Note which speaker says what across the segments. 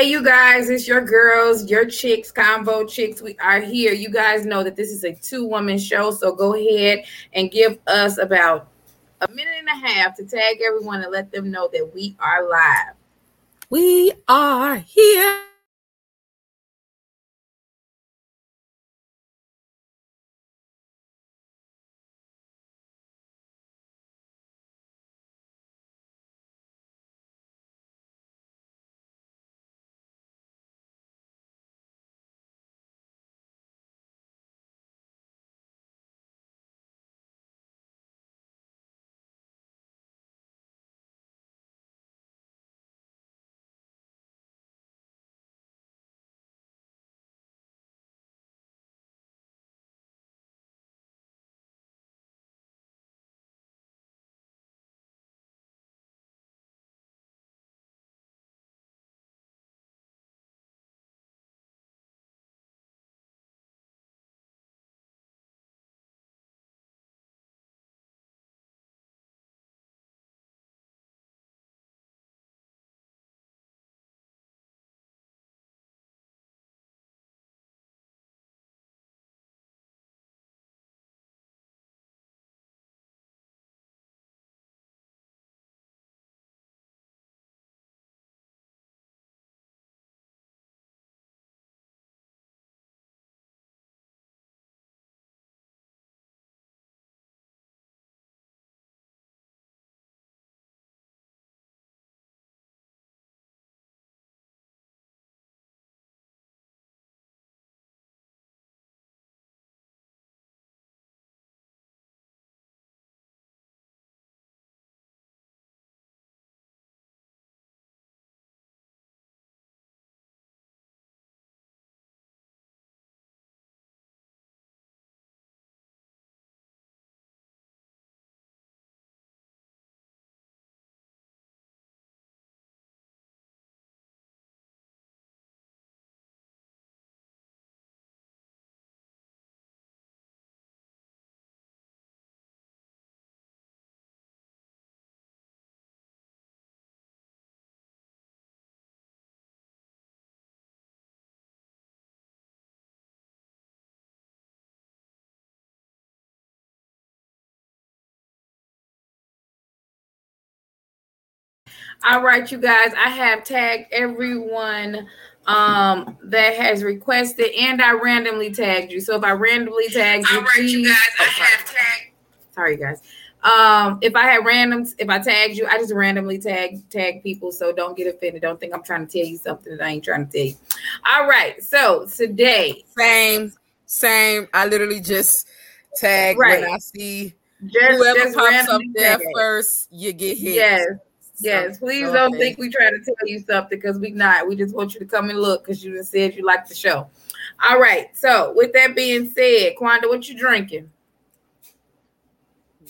Speaker 1: Hey, you guys, it's your girls, your chicks, Convo Chicks. We are here. You guys know that this is a two woman show, so go ahead and give us about a minute and a half to tag everyone and let them know that we are live.
Speaker 2: We are here.
Speaker 1: All right, you guys, I have tagged everyone um that has requested and I randomly tagged you. So if I randomly tagged you,
Speaker 3: All right,
Speaker 1: please,
Speaker 3: you guys, I
Speaker 1: oh,
Speaker 3: have tagged.
Speaker 1: sorry guys. Um, if I had random, if I tagged you, I just randomly tag tag people. So don't get offended. Don't think I'm trying to tell you something that I ain't trying to tell you. All right, so today,
Speaker 2: Same, same. I literally just tag
Speaker 1: Right.
Speaker 2: when I see
Speaker 1: just,
Speaker 2: whoever
Speaker 1: just
Speaker 2: pops up there
Speaker 1: tag.
Speaker 2: first, you get hit.
Speaker 1: Yes,
Speaker 2: So-
Speaker 1: yes. Please don't
Speaker 2: okay.
Speaker 1: think we try to tell you something because we not. We just want you to come and look because you just said you like the show. All right. So with that being said, Quanda, what you drinking?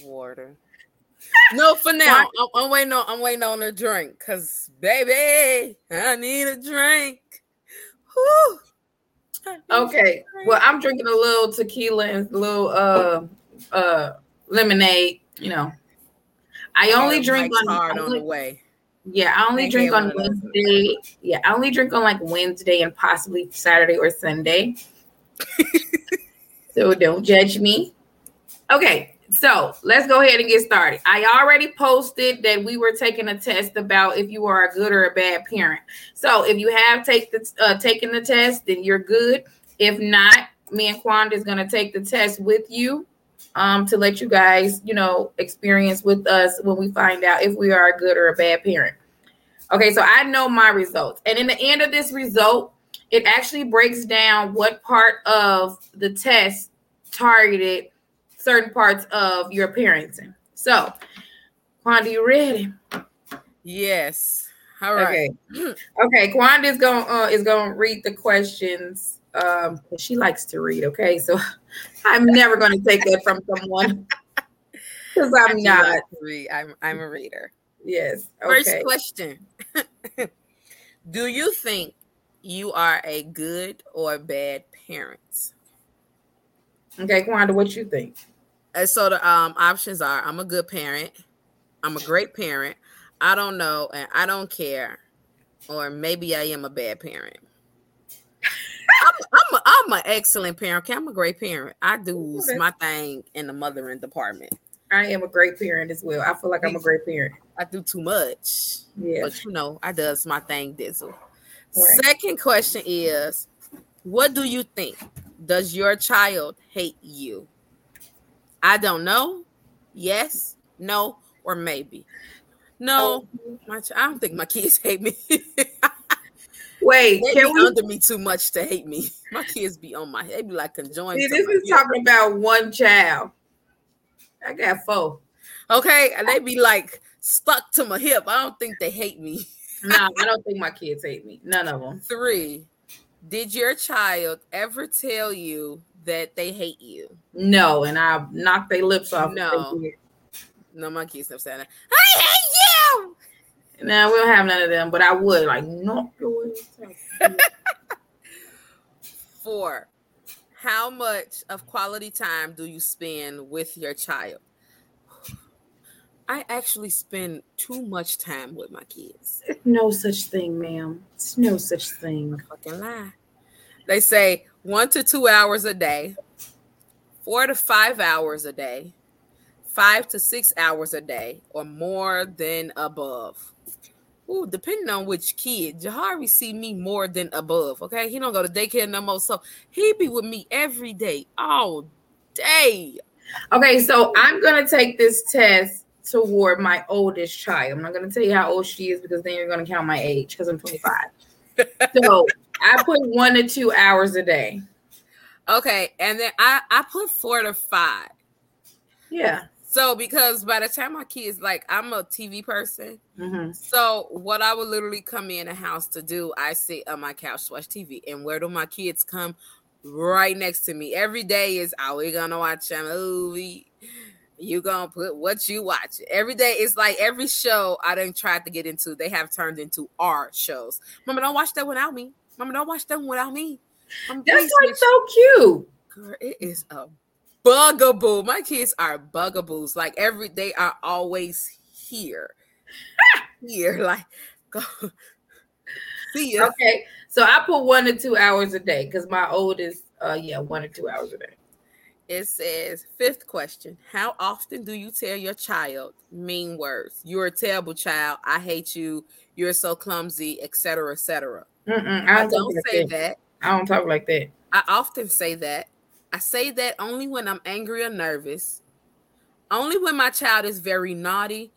Speaker 2: water. No, for now. I'm, I'm waiting on. I'm waiting on a drink, cause baby, I need a drink. Whew. I need a
Speaker 1: Okay.
Speaker 2: drink.
Speaker 1: Well, I'm drinking a little tequila and a little uh uh lemonade. You know, I only drink on.
Speaker 2: hard on the way.
Speaker 1: yeah, I only
Speaker 2: Can't
Speaker 1: drink on
Speaker 2: one of those.
Speaker 1: Wednesday. Yeah, I only drink on like Wednesday and possibly Saturday or Sunday. so don't judge me. Okay, so let's go ahead and get started. I already posted that we were taking a test about if you are a good or a bad parent. So if you have take the uh, taken the test, then you're good. If not, me and Quanda is going to take the test with you um, to let you guys, you know, experience with us when we find out if we are a good or a bad parent. Okay, so I know my results. And in the end of this result, it actually breaks down what part of the test targeted certain parts of your parenting. So, Quanda, you ready?
Speaker 2: Yes. All right.
Speaker 1: Okay. Okay, Quanda is going uh, is going to read the questions. Um, she likes to read. Okay, so I'm never going to take that from someone because I'm not.
Speaker 2: like read. I'm I'm a reader.
Speaker 1: Yes.
Speaker 2: First question. Do you think you are a good or bad parent?
Speaker 1: Okay, Quanda, what you think?
Speaker 2: And so the um options are I'm a good parent, I'm a great parent, I don't know, and I don't care. or maybe I am a bad parent. I'm, I'm, I'm an excellent parent. Okay, I'm a great parent. I do my thing in the mothering department.
Speaker 1: I am a great parent as well. I feel like I'm a great parent.
Speaker 2: I do too much. Yeah. But you know, I does my thing, Dizzle. Right. Second question is what do you think? Does your child hate you? I don't know. Yes, no, or maybe. No, oh. my I don't think my kids hate me.
Speaker 1: Wait,
Speaker 2: they can be we under me too much to hate me? My kids be on my head, be like conjoined.
Speaker 1: See, this is head. talking about one child. I got four.
Speaker 2: Okay, and they be like stuck to my hip. I don't think they hate me.
Speaker 1: no, I don't think my kids hate me. None of them.
Speaker 2: Three. Did your child ever tell you that they hate you?
Speaker 1: No, and I knocked their lips off.
Speaker 2: No, no, my kids never said that. I hate you.
Speaker 1: No, we don't have none of them, but I would like knock your
Speaker 2: Four. How much of quality time do you spend with your child? I actually spend too much time with my kids.
Speaker 1: no such thing, ma'am. It's no such thing.
Speaker 2: I fucking lie. They say one to two hours a day, four to five hours a day, five to six hours a day, or more than above. Ooh, depending on which kid, Jahari see me more than above. Okay, he don't go to daycare no more, so he be with me every day, all day.
Speaker 1: Okay, so I'm gonna take this test toward my oldest child. I'm not going to tell you how old she is because then you're going to count my age because I'm 25. so I put one to two hours a day.
Speaker 2: Okay, and then I I put four to five.
Speaker 1: Yeah.
Speaker 2: So because by the time my kids like I'm a TV person, mm-hmm. so what I would literally come in the house to do, I sit on my couch to watch TV, and where do my kids come? Right next to me every day is are we gonna watch a movie? you gonna put what you watch every day. It's like every show I didn't try to get into, they have turned into art shows. Mama, don't watch that without me. Mama, don't watch them without me.
Speaker 1: Mama, That's like so cute.
Speaker 2: Girl, it is a bugaboo. My kids are bugaboos. Like every they are always here. here, like go
Speaker 1: see ya. Okay, so I put one to two hours a day because my oldest, uh, yeah, one to two hours a day.
Speaker 2: It says, fifth question How often do you tell your child mean words? You're a terrible child. I hate you. You're so clumsy, etc., etc.
Speaker 1: I don't, I don't say that. that. I don't talk like that.
Speaker 2: I often say that. I say that only when I'm angry or nervous. Only when my child is very naughty.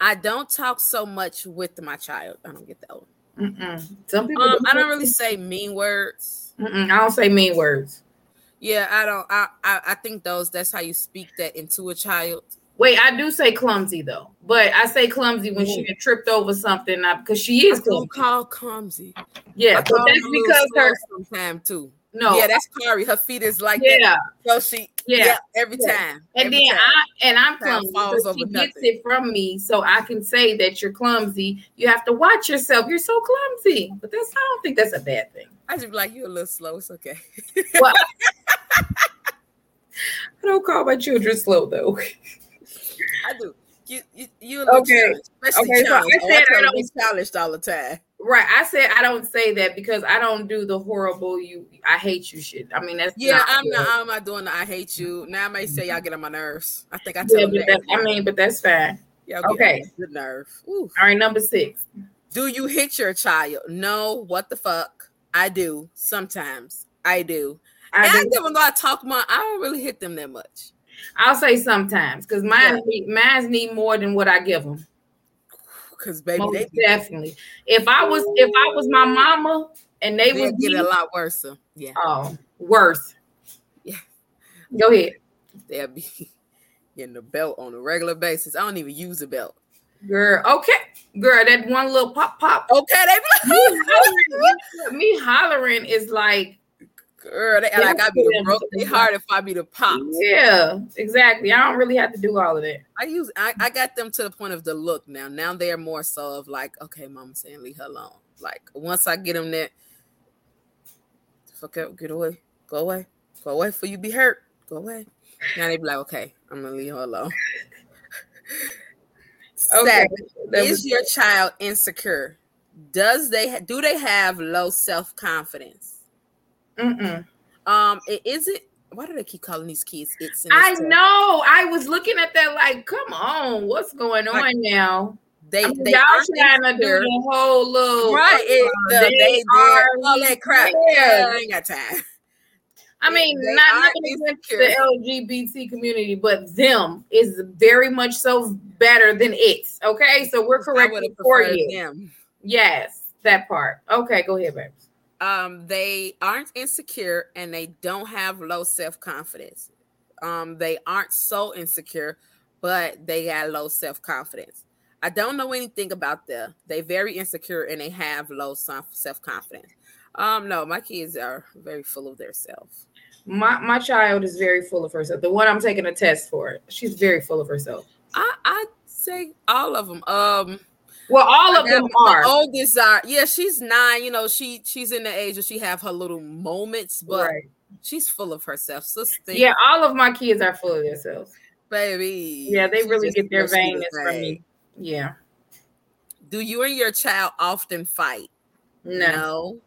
Speaker 2: I don't talk so much with my child. I don't get that one. Mm-mm. Some people. Um, I don't really say mean words.
Speaker 1: Mm-mm. I don't say mean words.
Speaker 2: Yeah, I don't. I, I I think those. That's how you speak that into a child.
Speaker 1: Wait, I do say clumsy though, but I say clumsy when she tripped over something because she is.
Speaker 2: I don't call clumsy.
Speaker 1: Yeah, but that's because her
Speaker 2: sometime too.
Speaker 1: No,
Speaker 2: yeah, that's Kari. Her feet is like
Speaker 1: yeah.
Speaker 2: That. So she yeah, yeah every yeah. time.
Speaker 1: And
Speaker 2: every
Speaker 1: then time. I and I'm clumsy. So she gets it from me, so I can say that you're clumsy. You have to watch yourself. You're so clumsy, but that's I don't think that's a bad thing.
Speaker 2: I just be like you're a little slow. It's okay. Well,
Speaker 1: I don't call my children slow though.
Speaker 2: I do. You you you okay? Okay, so I oh, said I don't challenged all the time.
Speaker 1: Right. I said I don't say that because I don't do the horrible you I hate you shit. I mean that's
Speaker 2: yeah, I'm not I'm not doing the I hate you. Now I may say y'all get on my nerves. I think I tell
Speaker 1: yeah, that. I mean, but that's fine.
Speaker 2: Y'all okay. Good nerve.
Speaker 1: Ooh. All right, number six.
Speaker 2: Do you hit your child? No, what the fuck? I do sometimes. I do. I and do. even though I talk my I don't really hit them that much.
Speaker 1: I'll say sometimes because mine yeah. mine need more than what I give them.
Speaker 2: Because baby,
Speaker 1: they definitely. If I was if I was my mama and they would
Speaker 2: get a lot worse. Yeah.
Speaker 1: Oh, worse.
Speaker 2: Yeah.
Speaker 1: Go ahead.
Speaker 2: They'll be getting the belt on a regular basis. I don't even use a belt.
Speaker 1: Girl, okay, girl, that one little pop pop.
Speaker 2: Okay, they
Speaker 1: be like, me, hollering, me hollering is like
Speaker 2: Girl, they, like I be the broke they hard if I be the pop.
Speaker 1: Yeah, exactly. I don't really have to do all of that.
Speaker 2: I use I, I got them to the point of the look now. Now they're more so of like, okay, mama saying leave her alone. Like once I get them that fuck up, get away, go away, go away for you be hurt, go away. Now they be like, okay, I'm gonna leave her alone. okay. Seven, is your child insecure? Does they do they have low self confidence? Mm-mm. Um, it is it. Why do they keep calling these kids?
Speaker 1: It's. I know. I was looking at that like, come on, what's going on like, now? They, I mean, they y'all trying to do the whole little right. It, uh, the, they, they are all that crap. Yeah, I ain't got time. I mean, they not nothing against the LGBT community, but them is very much so better than it. Okay, so we're correcting for you. Them. Yes, that part. Okay, go ahead, babe.
Speaker 2: Um, they aren't insecure and they don't have low self confidence. Um, they aren't so insecure, but they got low self confidence. I don't know anything about them. They very insecure and they have low self confidence. Um, no, my kids are very full of themselves.
Speaker 1: My my child is very full of herself. The one I'm taking a test for, she's very full of herself.
Speaker 2: I I say all of them. Um,
Speaker 1: well, all of them are.
Speaker 2: oldest are yeah. She's nine. You know, she she's in the age where she have her little moments, but right. she's full of herself. So
Speaker 1: yeah, all of my kids are full of themselves,
Speaker 2: baby.
Speaker 1: Yeah, they really get their vainness from me. Yeah.
Speaker 2: Do you and your child often fight?
Speaker 1: No. no.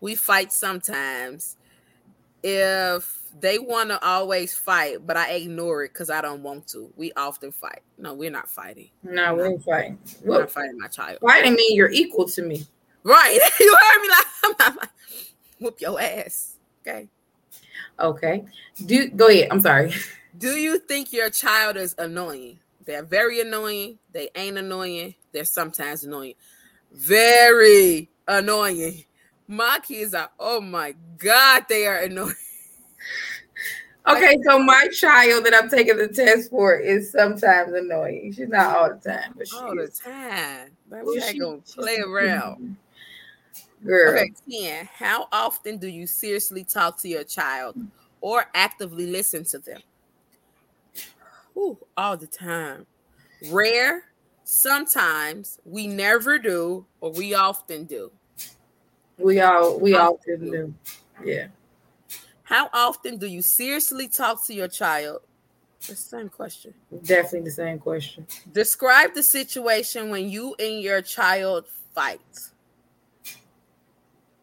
Speaker 2: We fight sometimes. If they want to always fight, but I ignore it because I don't want to. We often fight. No, we're not fighting.
Speaker 1: No, we ain't fighting.
Speaker 2: We're not fighting my child.
Speaker 1: Fighting me, you're equal to me.
Speaker 2: Right. you heard me like I'm not like, whoop your ass. Okay.
Speaker 1: Okay. Do go ahead. I'm sorry.
Speaker 2: Do you think your child is annoying? They're very annoying. They ain't annoying. They're sometimes annoying. Very annoying. My kids are, oh my God, they are annoying.
Speaker 1: Okay, so my child that I'm taking the test for is sometimes annoying. She's not all the time, but she
Speaker 2: all the time. We ain't gonna play around. Girl. Okay, Ken, how often do you seriously talk to your child or actively listen to them? Ooh, all the time. Rare, sometimes, we never do, or we often do.
Speaker 1: We all we often do. Yeah.
Speaker 2: How often do you seriously talk to your child? The same question.
Speaker 1: Definitely the same question.
Speaker 2: Describe the situation when you and your child fight.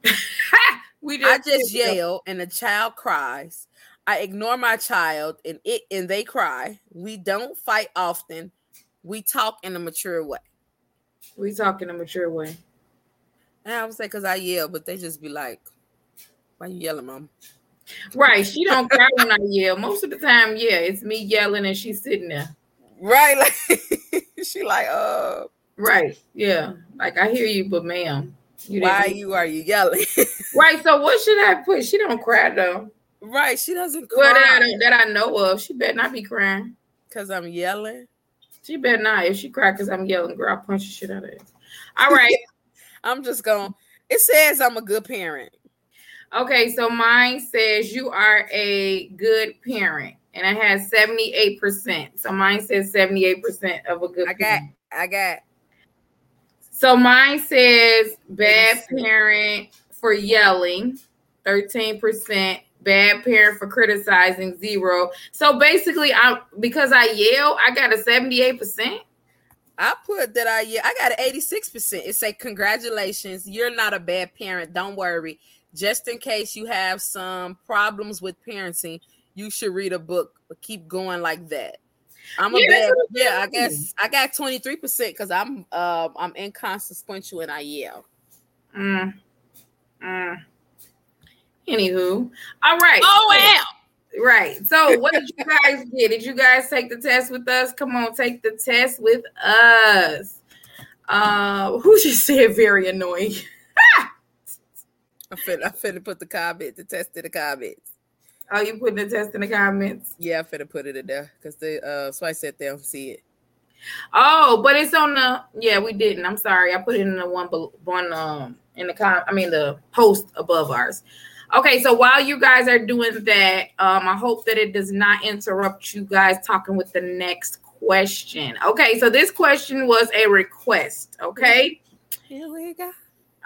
Speaker 2: we just I just yell and the child cries. I ignore my child and it and they cry. We don't fight often. We talk in a mature way.
Speaker 1: We talk in a mature way.
Speaker 2: And I would say because I yell, but they just be like, "Why you yelling, mom?"
Speaker 1: Right. She don't cry when I yell. Most of the time, yeah, it's me yelling and she's sitting there.
Speaker 2: Right. Like she like, uh.
Speaker 1: Right. Yeah. Like I hear you, but ma'am,
Speaker 2: you why you are you yelling?
Speaker 1: right. So what should I put? She don't cry though.
Speaker 2: Right. She doesn't cry.
Speaker 1: Well, that I, that I know of. She better not be crying.
Speaker 2: Cause I'm yelling.
Speaker 1: She better not. If she cry because I'm yelling, girl, I'll punch the shit out of it. All right.
Speaker 2: I'm just going. It says I'm a good parent.
Speaker 1: Okay, so mine says you are a good parent, and I had 78%. So mine says 78% of a good
Speaker 2: I got, parent. I got.
Speaker 1: So mine says bad parent for yelling, 13%, bad parent for criticizing, zero. So basically, I because I yell, I got a 78%.
Speaker 2: I put that I yeah, I got an 86%. It say congratulations, you're not a bad parent. Don't worry just in case you have some problems with parenting, you should read a book. But keep going like that. I'm a yeah, bad, yeah. I guess I got 23 percent because I'm uh, I'm inconsequential and I yell.
Speaker 1: Mm. Mm. Anywho, all right.
Speaker 2: Oh wow.
Speaker 1: Right. So, what did you guys get? Did you guys take the test with us? Come on, take the test with us. Uh, who just said very annoying?
Speaker 2: I finna, I finna put the comment, the test in the comments.
Speaker 1: Oh, you putting the test in the comments?
Speaker 2: Yeah, I finna put it in there because the uh so I said they don't see it.
Speaker 1: Oh, but it's on the yeah, we didn't. I'm sorry. I put it in the one one um in the com I mean the post above ours. Okay, so while you guys are doing that, um, I hope that it does not interrupt you guys talking with the next question. Okay, so this question was a request. Okay.
Speaker 2: Here we go.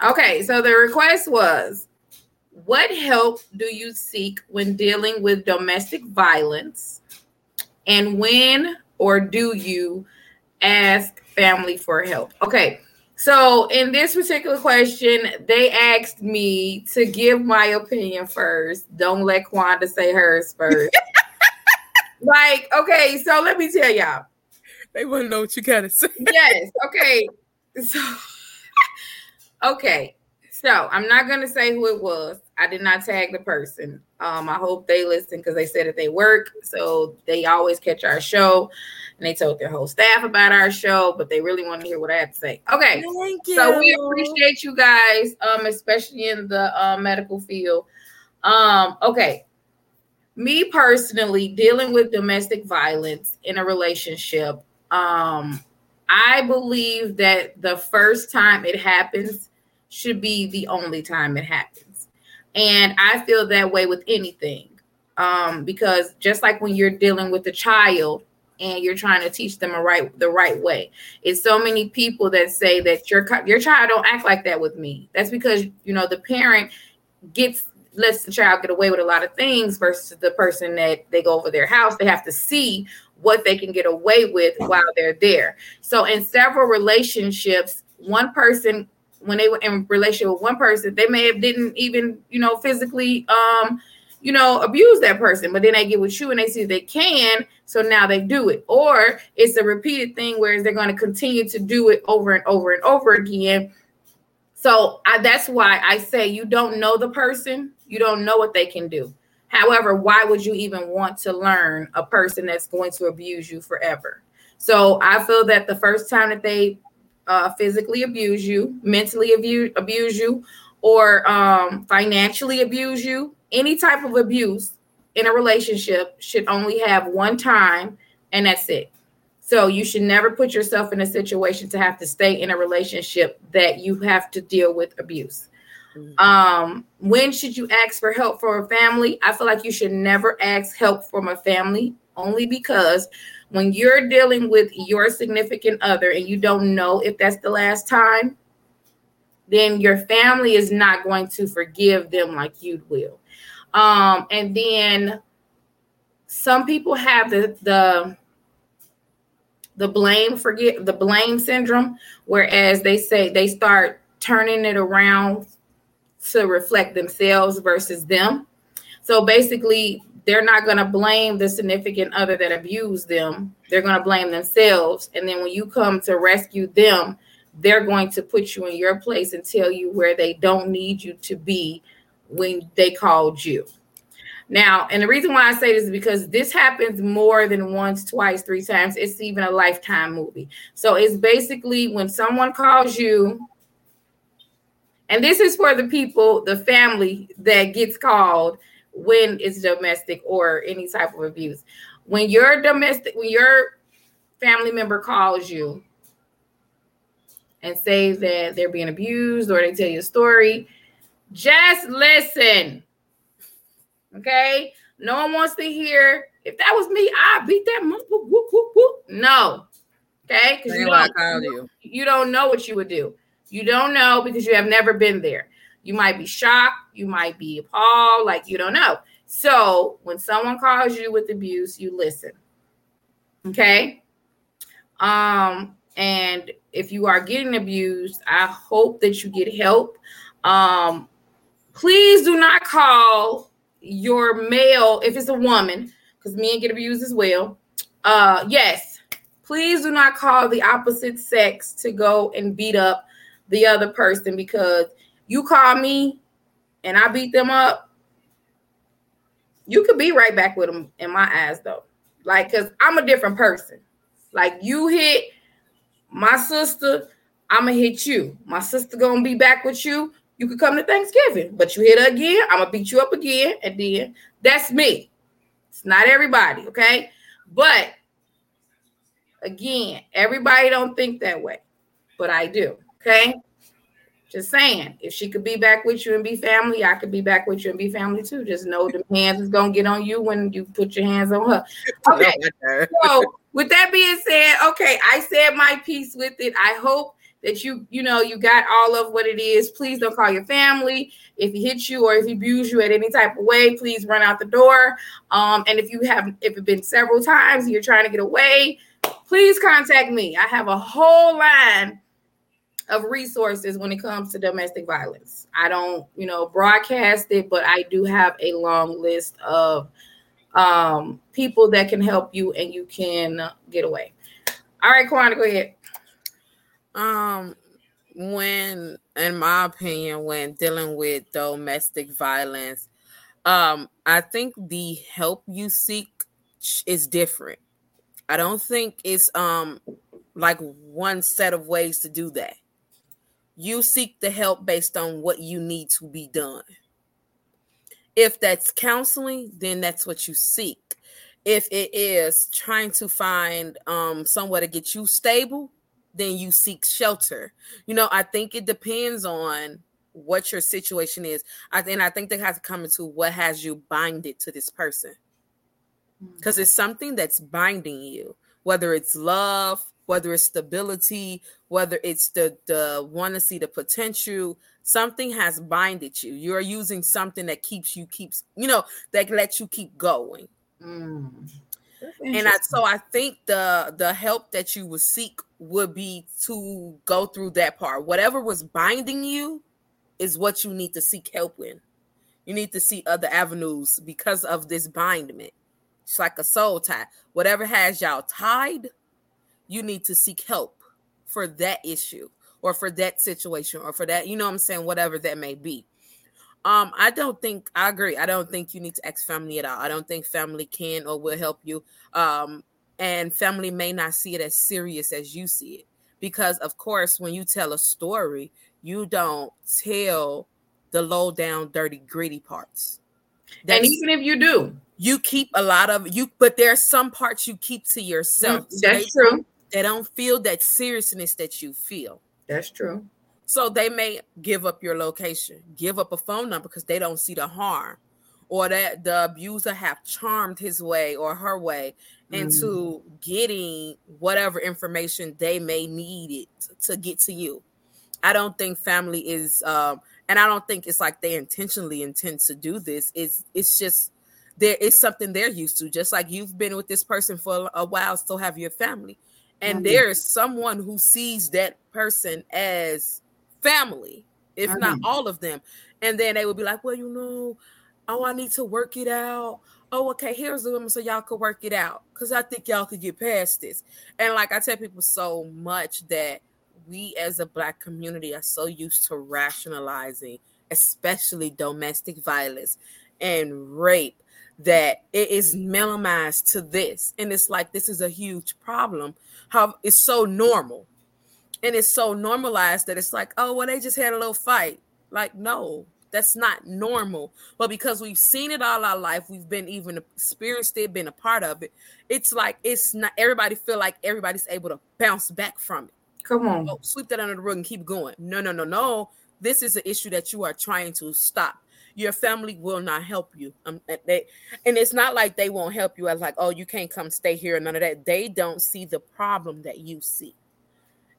Speaker 1: Okay, so the request was what help do you seek when dealing with domestic violence? And when or do you ask family for help? Okay, So in this particular question, they asked me to give my opinion first. Don't let Quanda say hers first. like, okay, so let me tell y'all.
Speaker 2: They want to know what you gotta say.
Speaker 1: yes. Okay. So okay. So I'm not gonna say who it was. I did not tag the person. Um, I hope they listen because they said that they work, so they always catch our show, and they told their whole staff about our show, but they really want to hear what I have to say. Okay, Thank you. so we appreciate you guys, um, especially in the uh, medical field. Um, okay, me personally, dealing with domestic violence in a relationship, um, I believe that the first time it happens should be the only time it happens. And I feel that way with anything. Um, because just like when you're dealing with a child and you're trying to teach them a right the right way, it's so many people that say that your your child don't act like that with me. That's because you know the parent gets lets the child get away with a lot of things versus the person that they go over their house. They have to see what they can get away with while they're there. So in several relationships, one person when they were in relationship with one person, they may have didn't even, you know, physically um, you know, abuse that person, but then they get with you and they see they can, so now they do it. Or it's a repeated thing where they're going to continue to do it over and over and over again. So I, that's why I say you don't know the person, you don't know what they can do. However, why would you even want to learn a person that's going to abuse you forever? So I feel that the first time that they uh, physically abuse you, mentally abuse, abuse you, or um, financially abuse you, any type of abuse in a relationship should only have one time, and that's it. So you should never put yourself in a situation to have to stay in a relationship that you have to deal with abuse. Mm-hmm. Um, when should you ask for help from a family? I feel like you should never ask help from a family only because when you're dealing with your significant other and you don't know if that's the last time, then your family is not going to forgive them like you will. Um, and then some people have the the the blame forget the blame syndrome, whereas they say they start turning it around to reflect themselves versus them. So basically, they're not going to blame the significant other that abused them. They're going to blame themselves. And then when you come to rescue them, they're going to put you in your place and tell you where they don't need you to be when they called you. Now, and the reason why I say this is because this happens more than once, twice, three times. It's even a lifetime movie. So it's basically when someone calls you, and this is for the people, the family that gets called when it's domestic or any type of abuse. When your domestic, when your family member calls you and say that they're being abused or they tell you a story, just listen. Okay? No one wants to hear. If that was me, I beat that. Whoop, whoop, whoop, no. Okay? Because you, don't, you. you don't know what you would do. You don't know because you have never been there. You might be shocked, you might be appalled, like you don't know. So when someone calls you with abuse, you listen. Okay. Um, and if you are getting abused, I hope that you get help. Um, please do not call your male if it's a woman, because men get abused as well. Uh, yes, please do not call the opposite sex to go and beat up the other person because you call me and I beat them up, you could be right back with them in my eyes though. Like, cause I'm a different person. Like you hit my sister, I'ma hit you. My sister gonna be back with you. You could come to Thanksgiving, but you hit her again, I'm gonna beat you up again, and then that's me. It's not everybody, okay? But again, everybody don't think that way, but I do, okay? Just saying, if she could be back with you and be family, I could be back with you and be family too. Just know the hands is gonna get on you when you put your hands on her. Okay. so with that being said, okay, I said my piece with it. I hope that you, you know, you got all of what it is. Please don't call your family. If he hits you or if he abuse you at any type of way, please run out the door. Um, and if you have if it's been several times and you're trying to get away, please contact me. I have a whole line of resources when it comes to domestic violence. I don't, you know, broadcast it, but I do have a long list of um, people that can help you and you can get away. All right, Kwana, go ahead.
Speaker 2: Um, when, in my opinion, when dealing with domestic violence, um, I think the help you seek is different. I don't think it's um like one set of ways to do that. You seek the help based on what you need to be done. If that's counseling, then that's what you seek. If it is trying to find um somewhere to get you stable, then you seek shelter. You know, I think it depends on what your situation is. I and I think that has to come into what has you binded to this person. Because mm. it's something that's binding you, whether it's love, whether it's stability, whether it's the the want to see the potential, something has binded you. You're using something that keeps you keeps you know that lets you keep going. Mm. And I, so I think the the help that you would seek would be to go through that part. Whatever was binding you is what you need to seek help in. You need to see other avenues because of this bindment. It's like a soul tie. Whatever has y'all tied, you need to seek help for that issue or for that situation or for that, you know what I'm saying, whatever that may be. Um, I don't think I agree. I don't think you need to ex family at all. I don't think family can or will help you. Um, and family may not see it as serious as you see it. Because of course, when you tell a story, you don't tell the low down, dirty, gritty parts.
Speaker 1: That's, and even if you do,
Speaker 2: you keep a lot of you, but there are some parts you keep to yourself.
Speaker 1: Mm, that's so true
Speaker 2: they don't feel that seriousness that you feel.
Speaker 1: That's true.
Speaker 2: So they may give up your location, give up a phone number because they don't see the harm, or that the abuser have charmed his way or her way into mm. getting whatever information they may need it to get to you. I don't think family is, um, and I don't think it's like they intentionally intend to do this. It's it's just there is something they're used to. Just like you've been with this person for a while, so have your family and mm-hmm. there is someone who sees that person as family if mm-hmm. not all of them and then they would be like well you know oh i need to work it out oh okay here's the woman so y'all could work it out because i think y'all could get past this and like i tell people so much that we as a black community are so used to rationalizing especially domestic violence and rape that it is minimized to this and it's like this is a huge problem how it's so normal and it's so normalized that it's like, oh, well, they just had a little fight. Like, no, that's not normal. But because we've seen it all our life, we've been even experienced it, been a part of it. It's like it's not everybody feel like everybody's able to bounce back from it.
Speaker 1: Come on,
Speaker 2: oh, sweep that under the rug and keep going. No, no, no, no. This is an issue that you are trying to stop. Your family will not help you. Um, they, and it's not like they won't help you as like, oh, you can't come stay here. and None of that. They don't see the problem that you see.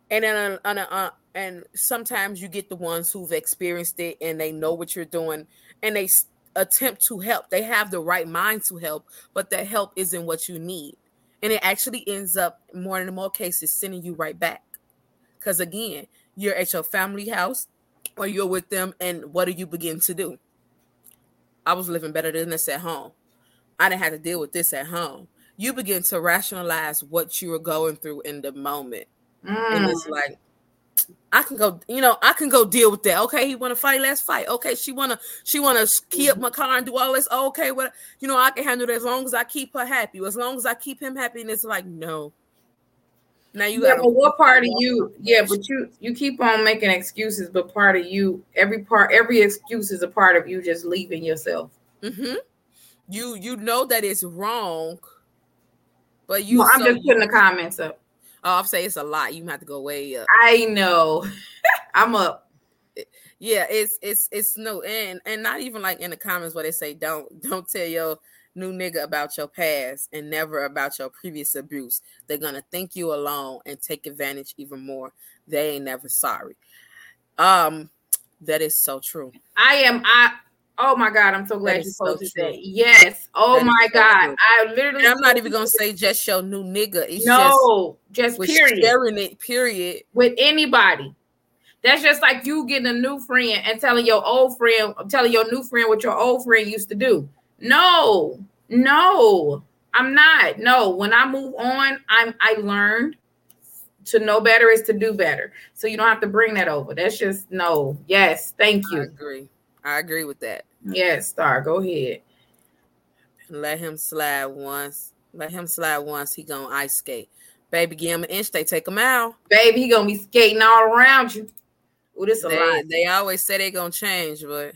Speaker 2: And then, uh, uh, and sometimes you get the ones who've experienced it and they know what you're doing, and they attempt to help. They have the right mind to help, but that help isn't what you need, and it actually ends up more and more cases sending you right back. Because again, you're at your family house or you're with them, and what do you begin to do? I was living better than this at home. I didn't have to deal with this at home. You begin to rationalize what you were going through in the moment. Mm. And it's mm. like, I can go, you know, I can go deal with that. Okay, he want to fight, let's fight. Okay, she wanna, she wanna key up my car and do all this. Okay, what, you know, I can handle it as long as I keep her happy, as long as I keep him happy. And it's like, no,
Speaker 1: now you yeah, but what part of you? Yeah, but you you keep on making excuses, but part of you, every part, every excuse is a part of you just leaving yourself.
Speaker 2: Mm-hmm. You you know that it's wrong, but you.
Speaker 1: Well, I'm so just putting the comments up.
Speaker 2: Oh, I'm saying it's a lot. You have to go way up.
Speaker 1: I know. I'm up.
Speaker 2: Yeah, it's it's it's no and and not even like in the comments where they say don't don't tell your new nigga about your past and never about your previous abuse. They're gonna think you alone and take advantage even more. They ain't never sorry. Um, that is so true.
Speaker 1: I am. I. Oh my God! I'm so glad you posted so that. Yes. Oh that my so God! True. I literally.
Speaker 2: And I'm not even gonna say just your new nigga.
Speaker 1: It's no, just, just period.
Speaker 2: Sharing it. Period.
Speaker 1: With anybody. That's just like you getting a new friend and telling your old friend, telling your new friend what your old friend used to do. No, no, I'm not. No, when I move on, I'm I learned to know better is to do better. So you don't have to bring that over. That's just no. Yes, thank you.
Speaker 2: I agree. I agree with that.
Speaker 1: Yes, Star, go ahead.
Speaker 2: Let him slide once. Let him slide once. He gonna ice skate. Baby, give him an inch. They take him out.
Speaker 1: Baby, he gonna be skating all around you. Ooh, this
Speaker 2: they,
Speaker 1: a lot.
Speaker 2: They always say they gonna change, but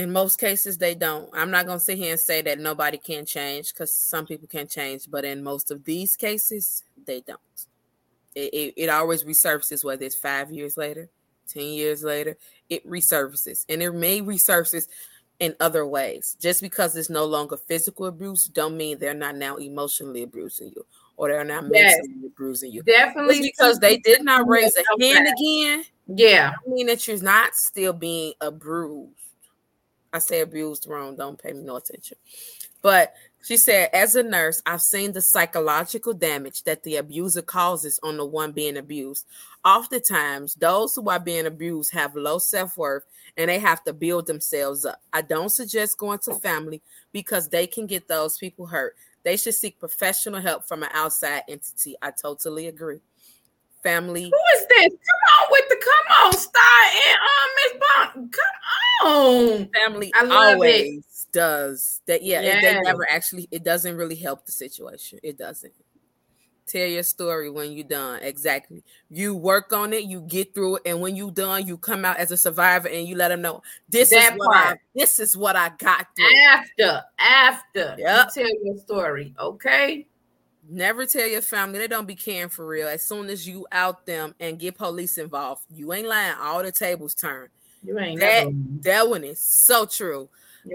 Speaker 2: in most cases they don't. I'm not gonna sit here and say that nobody can change because some people can change, but in most of these cases, they don't. It, it, it always resurfaces, whether it's five years later, 10 years later, it resurfaces. And it may resurface in other ways. Just because it's no longer physical abuse, don't mean they're not now emotionally abusing you or they're not yes, mentally abusing you.
Speaker 1: Definitely
Speaker 2: Just because they did not raise a hand again.
Speaker 1: Yeah.
Speaker 2: I mean that you're not still being abused. I say abused wrong, don't pay me no attention. But she said, as a nurse, I've seen the psychological damage that the abuser causes on the one being abused. Oftentimes, those who are being abused have low self worth and they have to build themselves up. I don't suggest going to family because they can get those people hurt. They should seek professional help from an outside entity. I totally agree. Family.
Speaker 1: Who is this? Come on with the come on, Star and um Miss Bond. Come on.
Speaker 2: Family I love always it. does that. Yeah, yes. they never actually. It doesn't really help the situation. It doesn't. Tell your story when you're done. Exactly. You work on it, you get through it, and when you're done, you come out as a survivor and you let them know this that is what I this is what I got through.
Speaker 1: After, after yep. you tell your story, okay?
Speaker 2: Never tell your family they don't be caring for real. As soon as you out them and get police involved, you ain't lying. All the tables turn.
Speaker 1: You ain't
Speaker 2: that. That one is so true.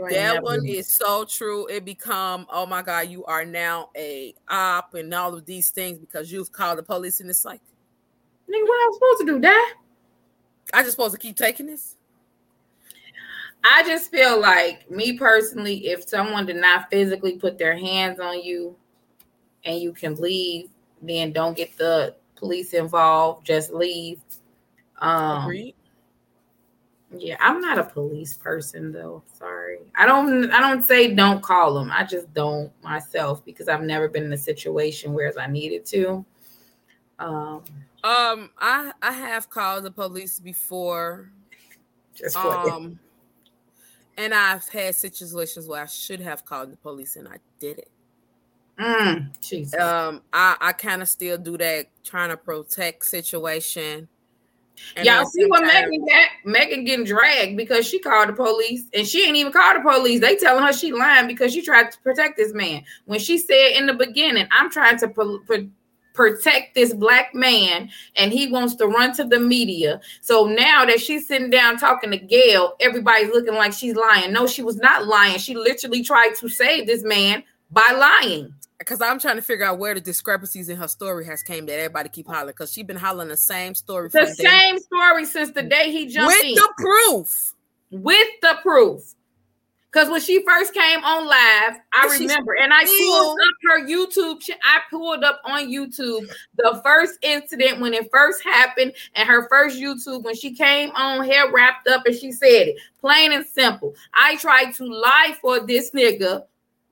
Speaker 2: That one is so true. It become, oh my God, you are now a op and all of these things because you've called the police and it's like,
Speaker 1: nigga, what am I supposed to do? Die?
Speaker 2: I just supposed to keep taking this?
Speaker 1: I just feel like me personally, if someone did not physically put their hands on you and you can leave, then don't get the police involved. Just leave. Um, Agreed. Yeah, I'm not a police person though. Sorry. I don't I don't say don't call them. I just don't myself because I've never been in a situation where I needed to. Um
Speaker 2: um I I have called the police before. Just um and I've had situations where I should have called the police and I did it.
Speaker 1: Mm, Jesus.
Speaker 2: Um I I kind of still do that trying to protect situation
Speaker 1: and Y'all see what Megan got? Megan getting dragged because she called the police and she ain't even called the police. They telling her she lying because she tried to protect this man. When she said in the beginning, I'm trying to pro- pro- protect this black man and he wants to run to the media. So now that she's sitting down talking to Gayle, everybody's looking like she's lying. No, she was not lying. She literally tried to save this man by lying
Speaker 2: because I'm trying to figure out where the discrepancies in her story has came that everybody keep hollering because she's been hollering the same story.
Speaker 1: The same day. story since the day he jumped
Speaker 2: with
Speaker 1: in.
Speaker 2: the proof.
Speaker 1: With the proof. Because when she first came on live, I and remember, and I pulled up her YouTube. I pulled up on YouTube the first incident when it first happened, and her first YouTube when she came on, hair wrapped up, and she said it plain and simple. I tried to lie for this nigga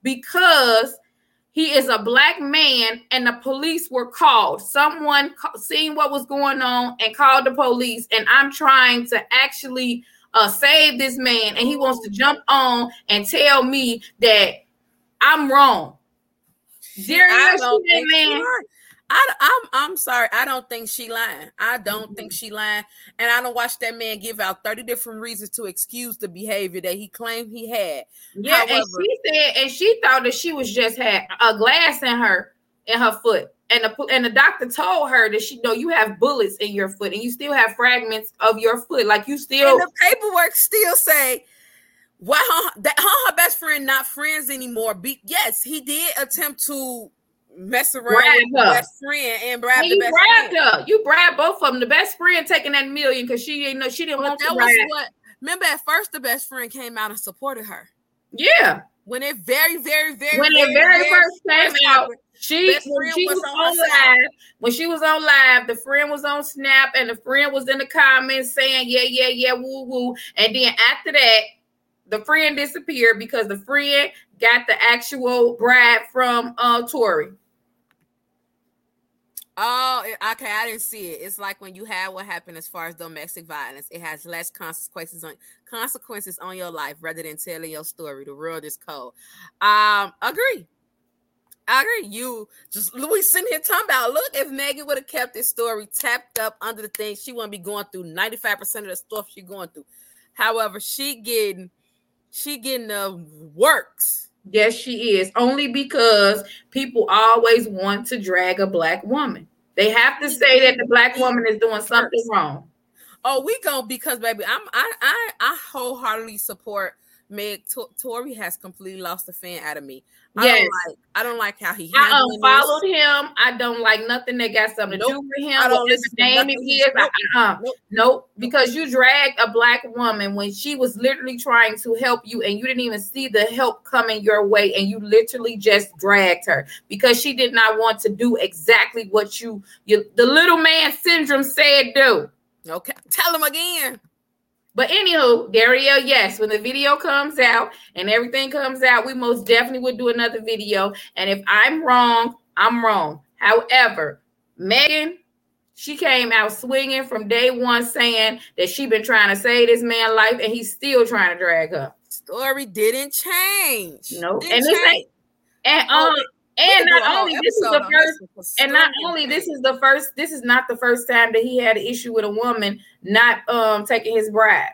Speaker 1: because he is a black man and the police were called. Someone ca- seen what was going on and called the police. And i'm trying to actually uh, save this man. And he wants to jump on and tell me that i'm wrong.
Speaker 2: During I don't think man, I, I'm I'm sorry. I don't think she lying. I don't mm-hmm. think she lying. And I don't watch that man give out 30 different reasons to excuse the behavior that he claimed he had.
Speaker 1: Yeah, However, and she said, and she thought that she was just had a glass in her in her foot. And the and the doctor told her that she know you have bullets in your foot and you still have fragments of your foot. Like you still
Speaker 2: and the paperwork still say why her, that her, her best friend not friends anymore. Be, yes, he did attempt to mess around brag with her. best friend and brag the best
Speaker 1: friend. her. You brag both of them. The best friend taking that million because she didn't know she didn't but want that to was
Speaker 2: what. Remember, at first the best friend came out and supported her.
Speaker 1: Yeah,
Speaker 2: when it very, very, very
Speaker 1: when
Speaker 2: very,
Speaker 1: it very, very first came out, she when she was,
Speaker 2: was
Speaker 1: on, live, when she was on live, the friend was on Snap, and the friend was in the comments saying, "Yeah, yeah, yeah, woo woo." And then after that, the friend disappeared because the friend got the actual bride from uh Tory.
Speaker 2: Oh, okay. I didn't see it. It's like when you have what happened as far as domestic violence, it has less consequences on consequences on your life rather than telling your story. The world is cold. Um, agree. I agree. You just we sitting here talking about look if Megan would have kept this story tapped up under the thing, she wouldn't be going through 95% of the stuff she going through. However, she getting she getting the works
Speaker 1: Yes, she is. Only because people always want to drag a black woman. They have to say that the black woman is doing something wrong.
Speaker 2: Oh, we go because baby, I'm I I, I wholeheartedly support Meg. Tory has completely lost the fan out of me. I yes. don't like I don't like how he
Speaker 1: I unfollowed this. him. I don't like nothing that got something nope. to do with him. I don't his name it is. Uh-uh. Nope. Uh-uh. Nope. nope. Because you dragged a black woman when she was literally trying to help you and you didn't even see the help coming your way and you literally just dragged her because she did not want to do exactly what you, you the little man syndrome said do.
Speaker 2: Okay. Tell him again.
Speaker 1: But anywho, Dario, yes, when the video comes out and everything comes out, we most definitely would do another video. And if I'm wrong, I'm wrong. However, Megan, she came out swinging from day one, saying that she been trying to save this man life, and he's still trying to drag her.
Speaker 2: Story didn't change.
Speaker 1: No, nope. and this ain't. And oh, um, and not only this is the first, and not only this is the first, this is not the first time that he had an issue with a woman not um taking his bride.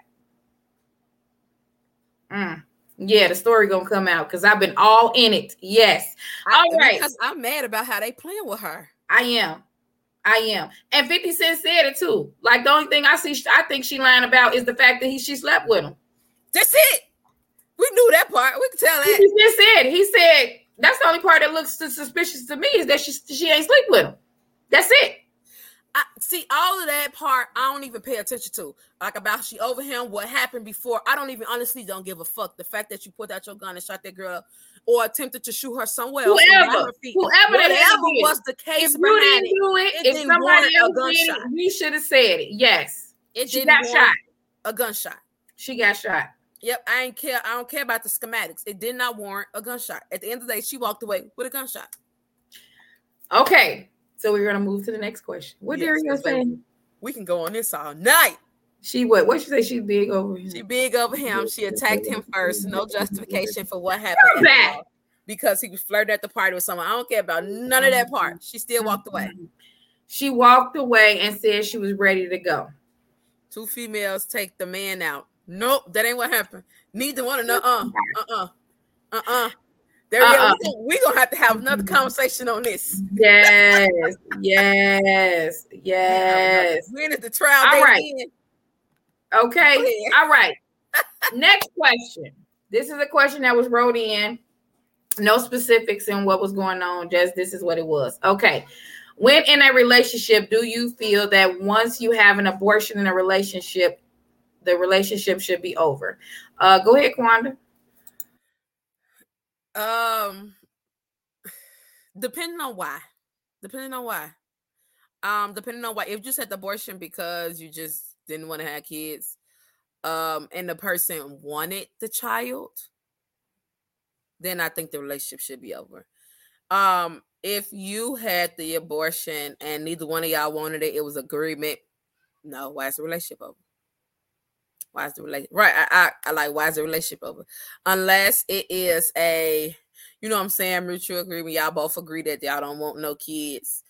Speaker 1: Mm. Yeah, the story gonna come out because I've been all in it. Yes. I, all right. Because
Speaker 2: I'm mad about how they playing with her.
Speaker 1: I am. I am. And 50 Cent said it too. Like the only thing I see, I think she lying about is the fact that he she slept with him.
Speaker 2: That's it. We knew that part. We can tell that.
Speaker 1: He just said. He said that's the only part that looks suspicious to me is that she she ain't sleep with him. That's it.
Speaker 2: I see all of that part. I don't even pay attention to, like about she over him, what happened before. I don't even honestly don't give a fuck. The fact that you put out your gun and shot that girl, or attempted to shoot her somewhere
Speaker 1: else, whoever, whoever, whatever
Speaker 2: was the case
Speaker 1: if you didn't do it, it if somebody else did it, we should have said it. Yes,
Speaker 2: it she got shot. A gunshot.
Speaker 1: She got shot.
Speaker 2: Yep, I ain't care. I don't care about the schematics. It did not warrant a gunshot. At the end of the day, she walked away with a gunshot.
Speaker 1: Okay, so we're gonna move to the next question. What yes, you saying?
Speaker 2: We can go on this all night.
Speaker 1: She what? What she say? She big over him.
Speaker 2: She big over him. She attacked him first. No justification for what happened. Because he was flirting at the party with someone. I don't care about none of that part. She still walked away.
Speaker 1: She walked away and said she was ready to go.
Speaker 2: Two females take the man out. Nope, that ain't what happened. Neither one of them. Uh uh uh uh uh. There uh-uh. we go. We're gonna have to have another conversation on this.
Speaker 1: Yes, yes, yes.
Speaker 2: When is the trial?
Speaker 1: All right. Okay. All right. Next question. This is a question that was wrote in. No specifics in what was going on. Just this is what it was. Okay. When in a relationship, do you feel that once you have an abortion in a relationship, the relationship should be over. Uh, go ahead, Kwanda.
Speaker 2: Um, depending on why, depending on why, um, depending on why. If you just had the abortion because you just didn't want to have kids, um, and the person wanted the child, then I think the relationship should be over. Um, if you had the abortion and neither one of y'all wanted it, it was agreement. No, why is the relationship over? Why is the relationship right? I, I, I like why is the relationship over? Unless it is a, you know what I'm saying, mutual agreement. Y'all both agree that y'all don't want no kids.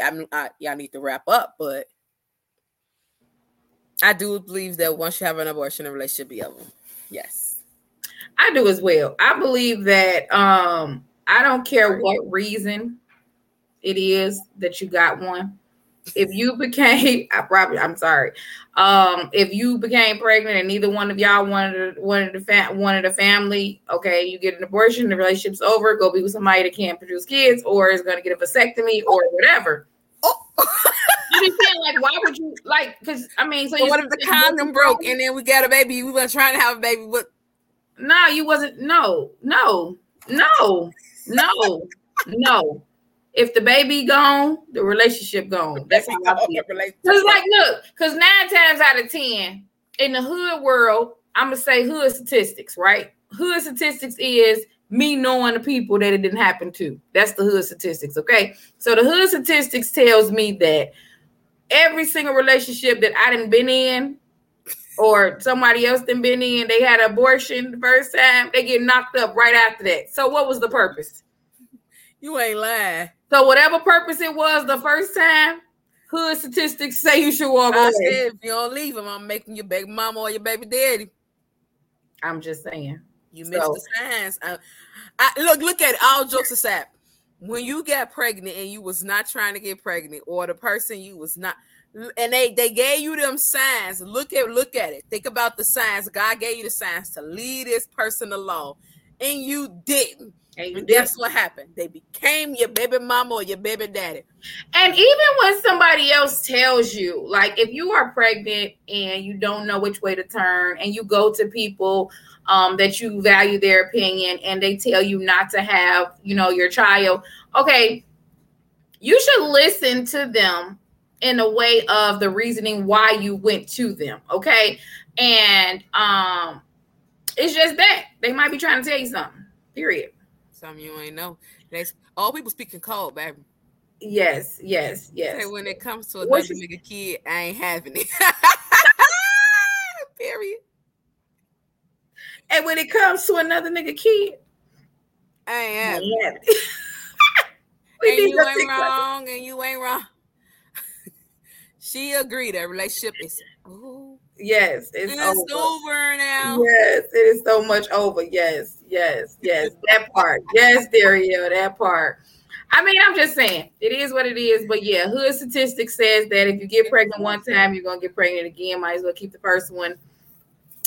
Speaker 2: I, I, y'all need to wrap up, but I do believe that once you have an abortion, the relationship be over. Yes.
Speaker 1: I do as well. I believe that um I don't care what reason it is that you got one if you became I probably I'm sorry. Um if you became pregnant and neither one of y'all wanted wanted the fa- wanted a family, okay, you get an abortion, the relationship's over, go be with somebody that can't produce kids or is gonna get a vasectomy or whatever. Oh. I mean, saying like, why would you like? Because I mean, so
Speaker 2: what if the condom broke and then we got a baby? We were trying to have a baby. but
Speaker 1: no, you wasn't. No, no, no, no, no. If the baby gone, the relationship gone. That's how I feel. Because like, look, because nine times out of ten in the hood world, I'm gonna say hood statistics, right? Hood statistics is me knowing the people that it didn't happen to. That's the hood statistics. Okay. So the hood statistics tells me that every single relationship that I didn't been in or somebody else didn't been in, they had abortion the first time, they get knocked up right after that. So what was the purpose?
Speaker 2: You ain't lying.
Speaker 1: So whatever purpose it was the first time, hood statistics say you should walk I away.
Speaker 2: Said, if you don't leave them, I'm making your baby mama or your baby daddy.
Speaker 1: I'm just saying.
Speaker 2: You missed so, the signs. I, I, look, look at it. All jokes aside, when you got pregnant and you was not trying to get pregnant, or the person you was not, and they they gave you them signs. Look at look at it. Think about the signs. God gave you the signs to leave this person alone, and you didn't. And, guess what happened? They became your baby mama or your baby daddy.
Speaker 1: And even when somebody else tells you, like if you are pregnant and you don't know which way to turn, and you go to people um, that you value their opinion and they tell you not to have, you know, your child, okay, you should listen to them in a way of the reasoning why you went to them, okay? And um it's just that they might be trying to tell you something. Period.
Speaker 2: Something you ain't know. That's all people speaking cold, baby.
Speaker 1: Yes, yes, yes.
Speaker 2: when it comes to another nigga kid, I ain't having it. Period.
Speaker 1: And when it comes to another nigga kid,
Speaker 2: I am. and you ain't wrong, and you ain't wrong. she agreed that relationship is
Speaker 1: ooh, yes, it's,
Speaker 2: it's over. over. now.
Speaker 1: Yes, it is so much over. Yes, yes, yes. that part. Yes, Dario, that part. I mean, I'm just saying it is what it is, but yeah, hood statistics says that if you get pregnant one time, you're gonna get pregnant again. Might as well keep the first one,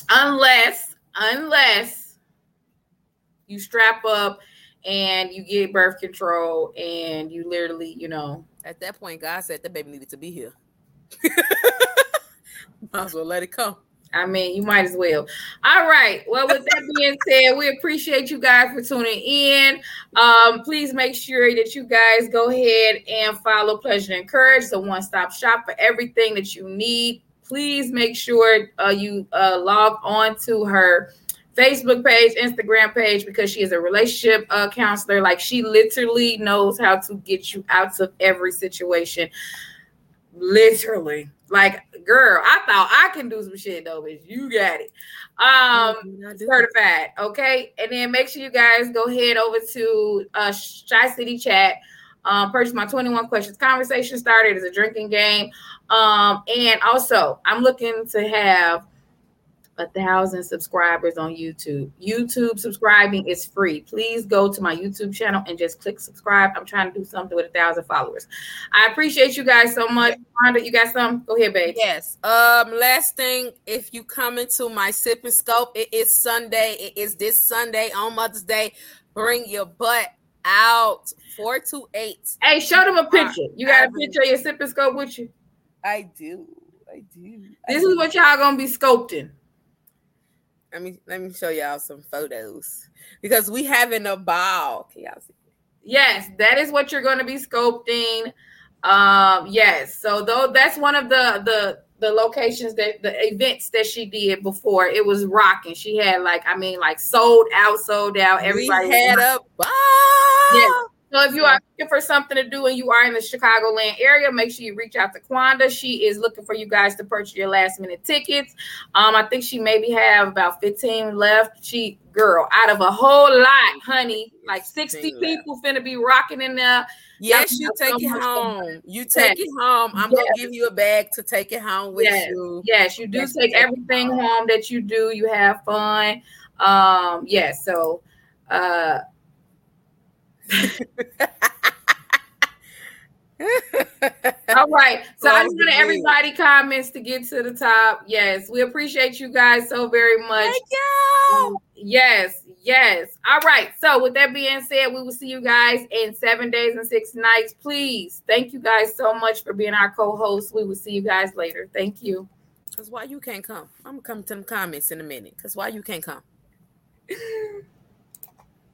Speaker 1: unless unless you strap up and you get birth control and you literally, you know.
Speaker 2: At that point, God said the baby needed to be here. might as well let it come.
Speaker 1: I mean, you might as well. All right. Well, with that being said, we appreciate you guys for tuning in. Um, please make sure that you guys go ahead and follow Pleasure and Courage, the one-stop shop for everything that you need please make sure uh, you uh, log on to her Facebook page, Instagram page, because she is a relationship uh, counselor. Like she literally knows how to get you out of every situation. Literally, like girl, I thought I can do some shit though, but you got it. Um, certified. Okay, and then make sure you guys go head over to uh, Shy City Chat. Um, purchase my 21 questions conversation started as a drinking game. Um, and also, I'm looking to have a thousand subscribers on YouTube. YouTube subscribing is free. Please go to my YouTube channel and just click subscribe. I'm trying to do something with a thousand followers. I appreciate you guys so much. Rhonda, you got some? Go ahead, babe.
Speaker 2: Yes. Um, last thing, if you come into my sip and sculpt, it is Sunday. It is this Sunday on Mother's Day. Bring your butt out. Four to eight.
Speaker 1: Hey, show them a picture. You got a picture of your sip and sculpt with you?
Speaker 2: I do. I do.
Speaker 1: I this do. is what y'all gonna be sculpting.
Speaker 2: Let me let me show y'all some photos because we having a ball. Can y'all see?
Speaker 1: Yes, that is what you're going to be sculpting. Um, yes. So though that's one of the the the locations that the events that she did before it was rocking. She had like I mean like sold out, sold out. Everybody
Speaker 2: we had a ball.
Speaker 1: Yes. So if you are looking for something to do and you are in the Chicagoland area, make sure you reach out to Quanda. She is looking for you guys to purchase your last minute tickets. Um, I think she maybe have about 15 left. She girl, out of a whole lot, honey, like 60 people finna be rocking in there.
Speaker 2: Yes, you take it home. You take yes. it home. I'm yes. gonna give you a bag to take it home with
Speaker 1: yes.
Speaker 2: you.
Speaker 1: Yes, you do yes, take everything home that you do. You have fun. Um, yes, so uh All right. So I just want everybody comments to get to the top. Yes, we appreciate you guys so very much.
Speaker 2: Thank you.
Speaker 1: Um, yes, yes. All right. So with that being said, we will see you guys in seven days and six nights. Please, thank you guys so much for being our co-hosts. We will see you guys later. Thank you.
Speaker 2: Cause why you can't come? I'm gonna come to them comments in a minute. Cause why you can't come?